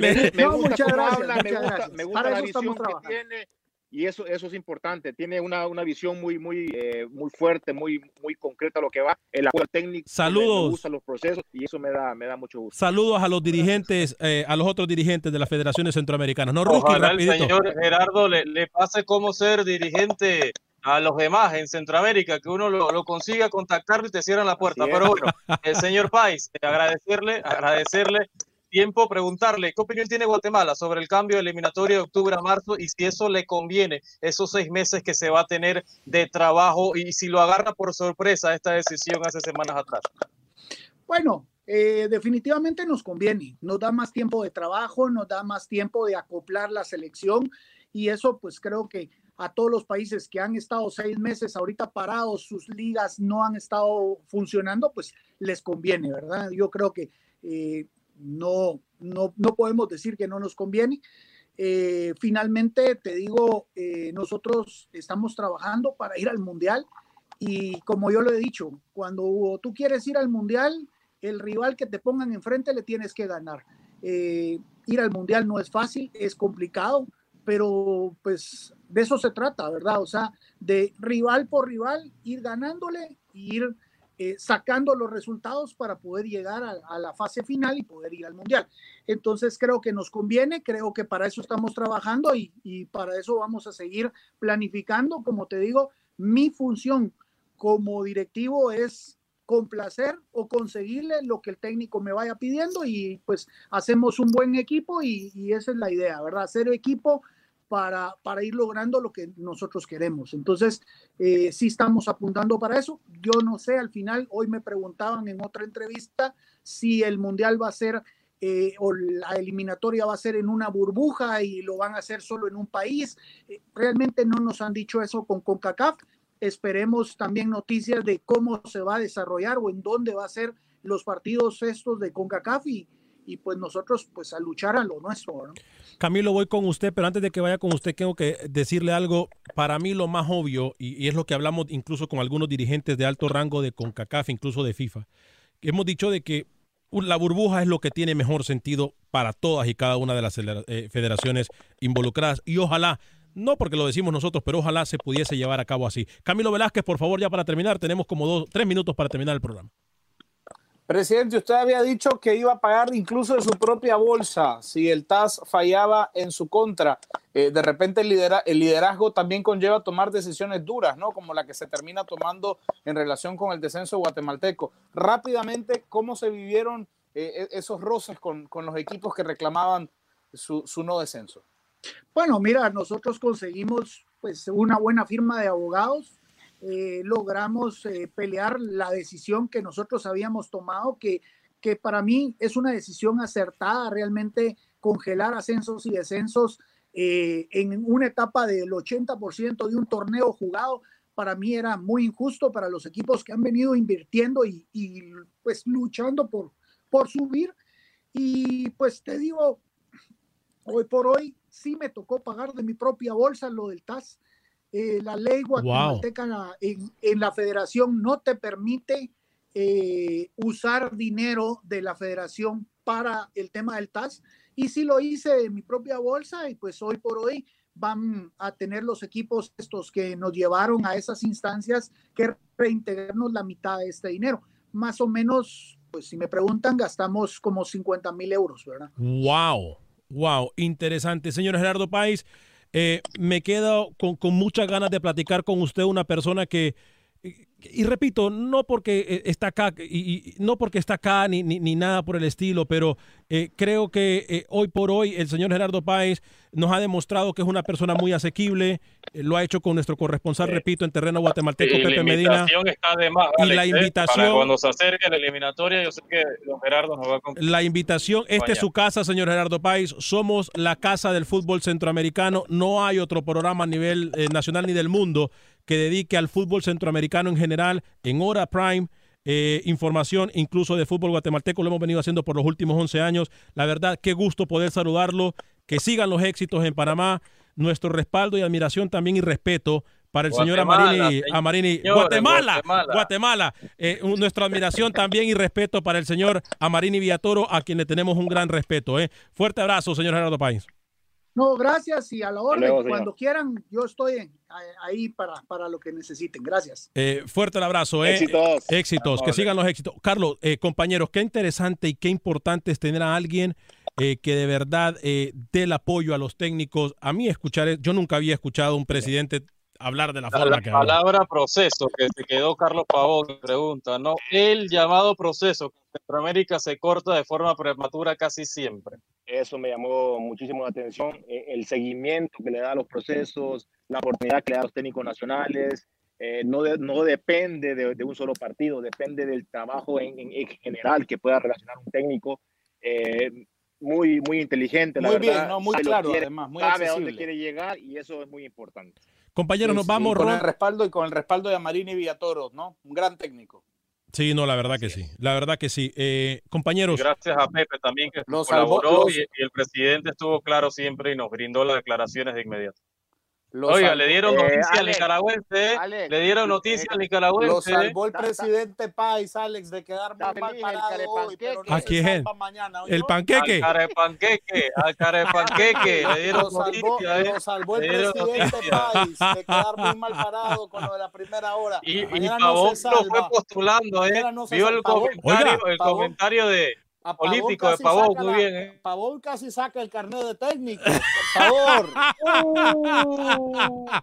Me, me, gusta muchas gracias, habla, me gusta, me gusta la visión que tiene y eso, eso es importante. Tiene una, una visión muy, muy, eh, muy fuerte, muy, muy concreta lo que va. El apoyo técnico. Saludos. Me, gustan los procesos y eso me da, me da mucho gusto. Saludos a los dirigentes, eh, a los otros dirigentes de las federaciones centroamericanas. No, Ojalá Ruski, el señor Gerardo le, le pase cómo ser dirigente a los demás en Centroamérica, que uno lo, lo consiga contactarlo y te cierran la puerta. Pero bueno, el señor Pais, agradecerle, agradecerle tiempo preguntarle qué opinión tiene Guatemala sobre el cambio eliminatorio de octubre a marzo y si eso le conviene, esos seis meses que se va a tener de trabajo y si lo agarra por sorpresa esta decisión hace semanas atrás. Bueno, eh, definitivamente nos conviene, nos da más tiempo de trabajo, nos da más tiempo de acoplar la selección y eso pues creo que a todos los países que han estado seis meses ahorita parados, sus ligas no han estado funcionando, pues les conviene, ¿verdad? Yo creo que eh, no, no, no podemos decir que no nos conviene. Eh, finalmente, te digo, eh, nosotros estamos trabajando para ir al Mundial y como yo lo he dicho, cuando tú quieres ir al Mundial, el rival que te pongan enfrente le tienes que ganar. Eh, ir al Mundial no es fácil, es complicado, pero pues de eso se trata, ¿verdad? O sea, de rival por rival, ir ganándole, ir eh, sacando los resultados para poder llegar a, la fase final y poder ir al mundial. Entonces creo que nos conviene, creo que para eso estamos trabajando y, para eso vamos a seguir planificando. Como te digo, mi función como directivo es complacer o conseguirle lo que el técnico me vaya pidiendo y pues hacemos un buen equipo y, y esa es la idea, ¿verdad? Hacer equipo para, para ir logrando lo que nosotros queremos. Entonces, eh, sí estamos apuntando para eso. Yo no sé, al final, hoy me preguntaban en otra entrevista si el Mundial va a ser eh, o la eliminatoria va a ser en una burbuja y lo van a hacer solo en un país. Eh, realmente no nos han dicho eso con CONCACAF. Esperemos también noticias de cómo se va a desarrollar o en dónde va a ser los partidos estos de CONCACAF y, y pues nosotros pues a luchar a lo nuestro. Camilo, voy con usted, pero antes de que vaya con usted, tengo que decirle algo. Para mí lo más obvio, y, es lo que hablamos incluso con algunos dirigentes de alto rango de CONCACAF, incluso de FIFA, hemos dicho de que la burbuja es lo que tiene mejor sentido para todas y cada una de las eh, federaciones involucradas. Y ojalá, no porque lo decimos nosotros, pero ojalá se pudiese llevar a cabo así. Camilo Velázquez, por favor, ya para terminar, tenemos como dos, tres minutos para terminar el programa. Presidente, usted había dicho que iba a pagar incluso de su propia bolsa si el TAS fallaba en su contra. Eh, de repente el, liderazgo también conlleva tomar decisiones duras, ¿no? Como la que se termina tomando en relación con el descenso guatemalteco. Rápidamente, ¿cómo se vivieron eh, e-, esos roces con, los equipos que reclamaban su, su no descenso? Bueno, mira, nosotros conseguimos pues una buena firma de abogados eh, logramos eh, pelear la decisión que nosotros habíamos tomado, que, que para mí es una decisión acertada, realmente congelar ascensos y descensos eh, en una etapa del 80% de un torneo jugado, para mí era muy injusto para los equipos que han venido invirtiendo y, y pues luchando por, por subir. Y pues te digo, hoy por hoy sí me tocó pagar de mi propia bolsa lo del TAS. Eh, la ley guatemalteca en, la federación no te permite eh, usar dinero de la federación para el tema del TAS. Y sí lo hice en mi propia bolsa y pues hoy por hoy van a tener los equipos estos que nos llevaron a esas instancias que reintegrarnos la mitad de este dinero. Más o menos, pues si me preguntan, gastamos como 50 mil euros, ¿verdad? Wow, wow, interesante. Señor Gerardo Páez, eh, me quedo con, con, muchas ganas de platicar con usted, una persona que, y, repito, no porque eh, está acá, y, no porque está acá ni, ni, nada por el estilo, pero eh, creo que hoy por hoy el señor Gerardo Páez nos ha demostrado que es una persona muy asequible, lo ha hecho con nuestro corresponsal, repito, en terreno guatemalteco, Pepe Medina. Está de más, y la invitación. cuando se acerque la eliminatoria, yo sé que don Gerardo nos va a La invitación, esta es su casa, señor Gerardo Páez. Somos la casa del fútbol centroamericano. No hay otro programa a nivel nacional ni del mundo que dedique al fútbol centroamericano en general en hora prime. Eh, información incluso de fútbol guatemalteco, lo hemos venido haciendo por los últimos 11 años. La verdad, qué gusto poder saludarlo, que sigan los éxitos en Panamá, nuestro respaldo y admiración también y respeto para el señor Amarini, Amarini Guatemala, Guatemala, eh, nuestra admiración también y respeto para el señor Amarini Villatoro, a quien le tenemos un gran respeto. Eh. Fuerte abrazo, señor Gerardo País. No, gracias y a la orden, cuando quieran, yo estoy ahí para, para lo que necesiten. Gracias. Eh, fuerte el abrazo. Eh. Éxitos. Éxitos, que sigan los éxitos. Carlos, eh, compañeros, qué interesante y qué importante es tener a alguien eh, que de verdad dé el apoyo a los técnicos. A mí escuchar, yo nunca había escuchado a un presidente hablar de la forma la que palabra proceso que se quedó Carlos Pavón pregunta, ¿no? El llamado proceso que en Centroamérica se corta de forma prematura casi siempre. Eso me llamó muchísimo la atención, eh, el seguimiento que le da a los procesos, la oportunidad que le da a los técnicos nacionales, eh, no, no depende de, un solo partido, depende del trabajo en, general que pueda relacionar un técnico. Eh, muy, muy inteligente, la muy verdad. Bien, no, muy claro, además, muy sabe a dónde quiere llegar y eso es muy importante. Compañeros, nos vamos. con el respaldo y con el respaldo de Amarini Villatoros, ¿no? Un gran técnico. Sí, no, la verdad que sí. La verdad que sí. Eh, compañeros. Gracias a Pepe también que nos colaboró y, el presidente estuvo claro siempre y nos brindó las declaraciones de inmediato. Oiga, le dieron noticia al nicaragüense. le dieron noticia al nicaragüense. Lo salvó el presidente Pais, Alex, de quedar muy mal parado hoy, pero no ¿A quién? Mañana, ¿El panqueque? Al carepanqueque, al carepanqueque. le dieron lo salvó, noticia. Lo salvó el presidente Pais de quedar muy mal parado con lo de la primera hora. Y, y Pavón no lo fue postulando, ¿eh? No Vio el comentario, Oiga, el comentario de político de Pavón, muy bien. ¿eh? Pavón casi saca el carnet de técnico, por favor.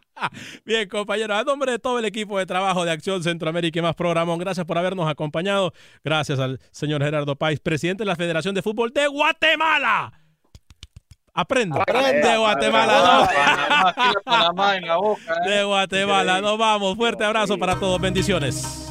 bien, compañeros, a nombre de todo el equipo de trabajo de Acción Centroamérica y más programón, gracias por habernos acompañado. Gracias al señor Gerardo Páez, presidente de la Federación de Fútbol de Guatemala. Aprende. Aprende de Guatemala. De Guatemala. Nos vamos. Fuerte abrazo para todos. Bendiciones.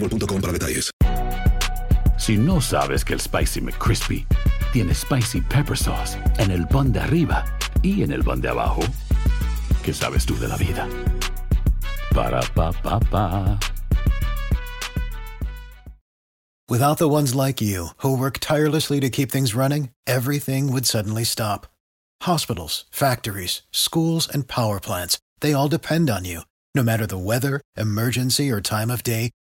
para detalles. Si no sabes que el Spicy McCrispy tiene Spicy Pepper Sauce en el pan de arriba y en el pan de abajo, ¿qué sabes tú de la vida? Para, pa, pa, pa. Without the ones like you, who work tirelessly to keep things running, everything would suddenly stop. Hospitals, factories, schools, and power plants, they all depend on you. No matter the weather, emergency, or time of day,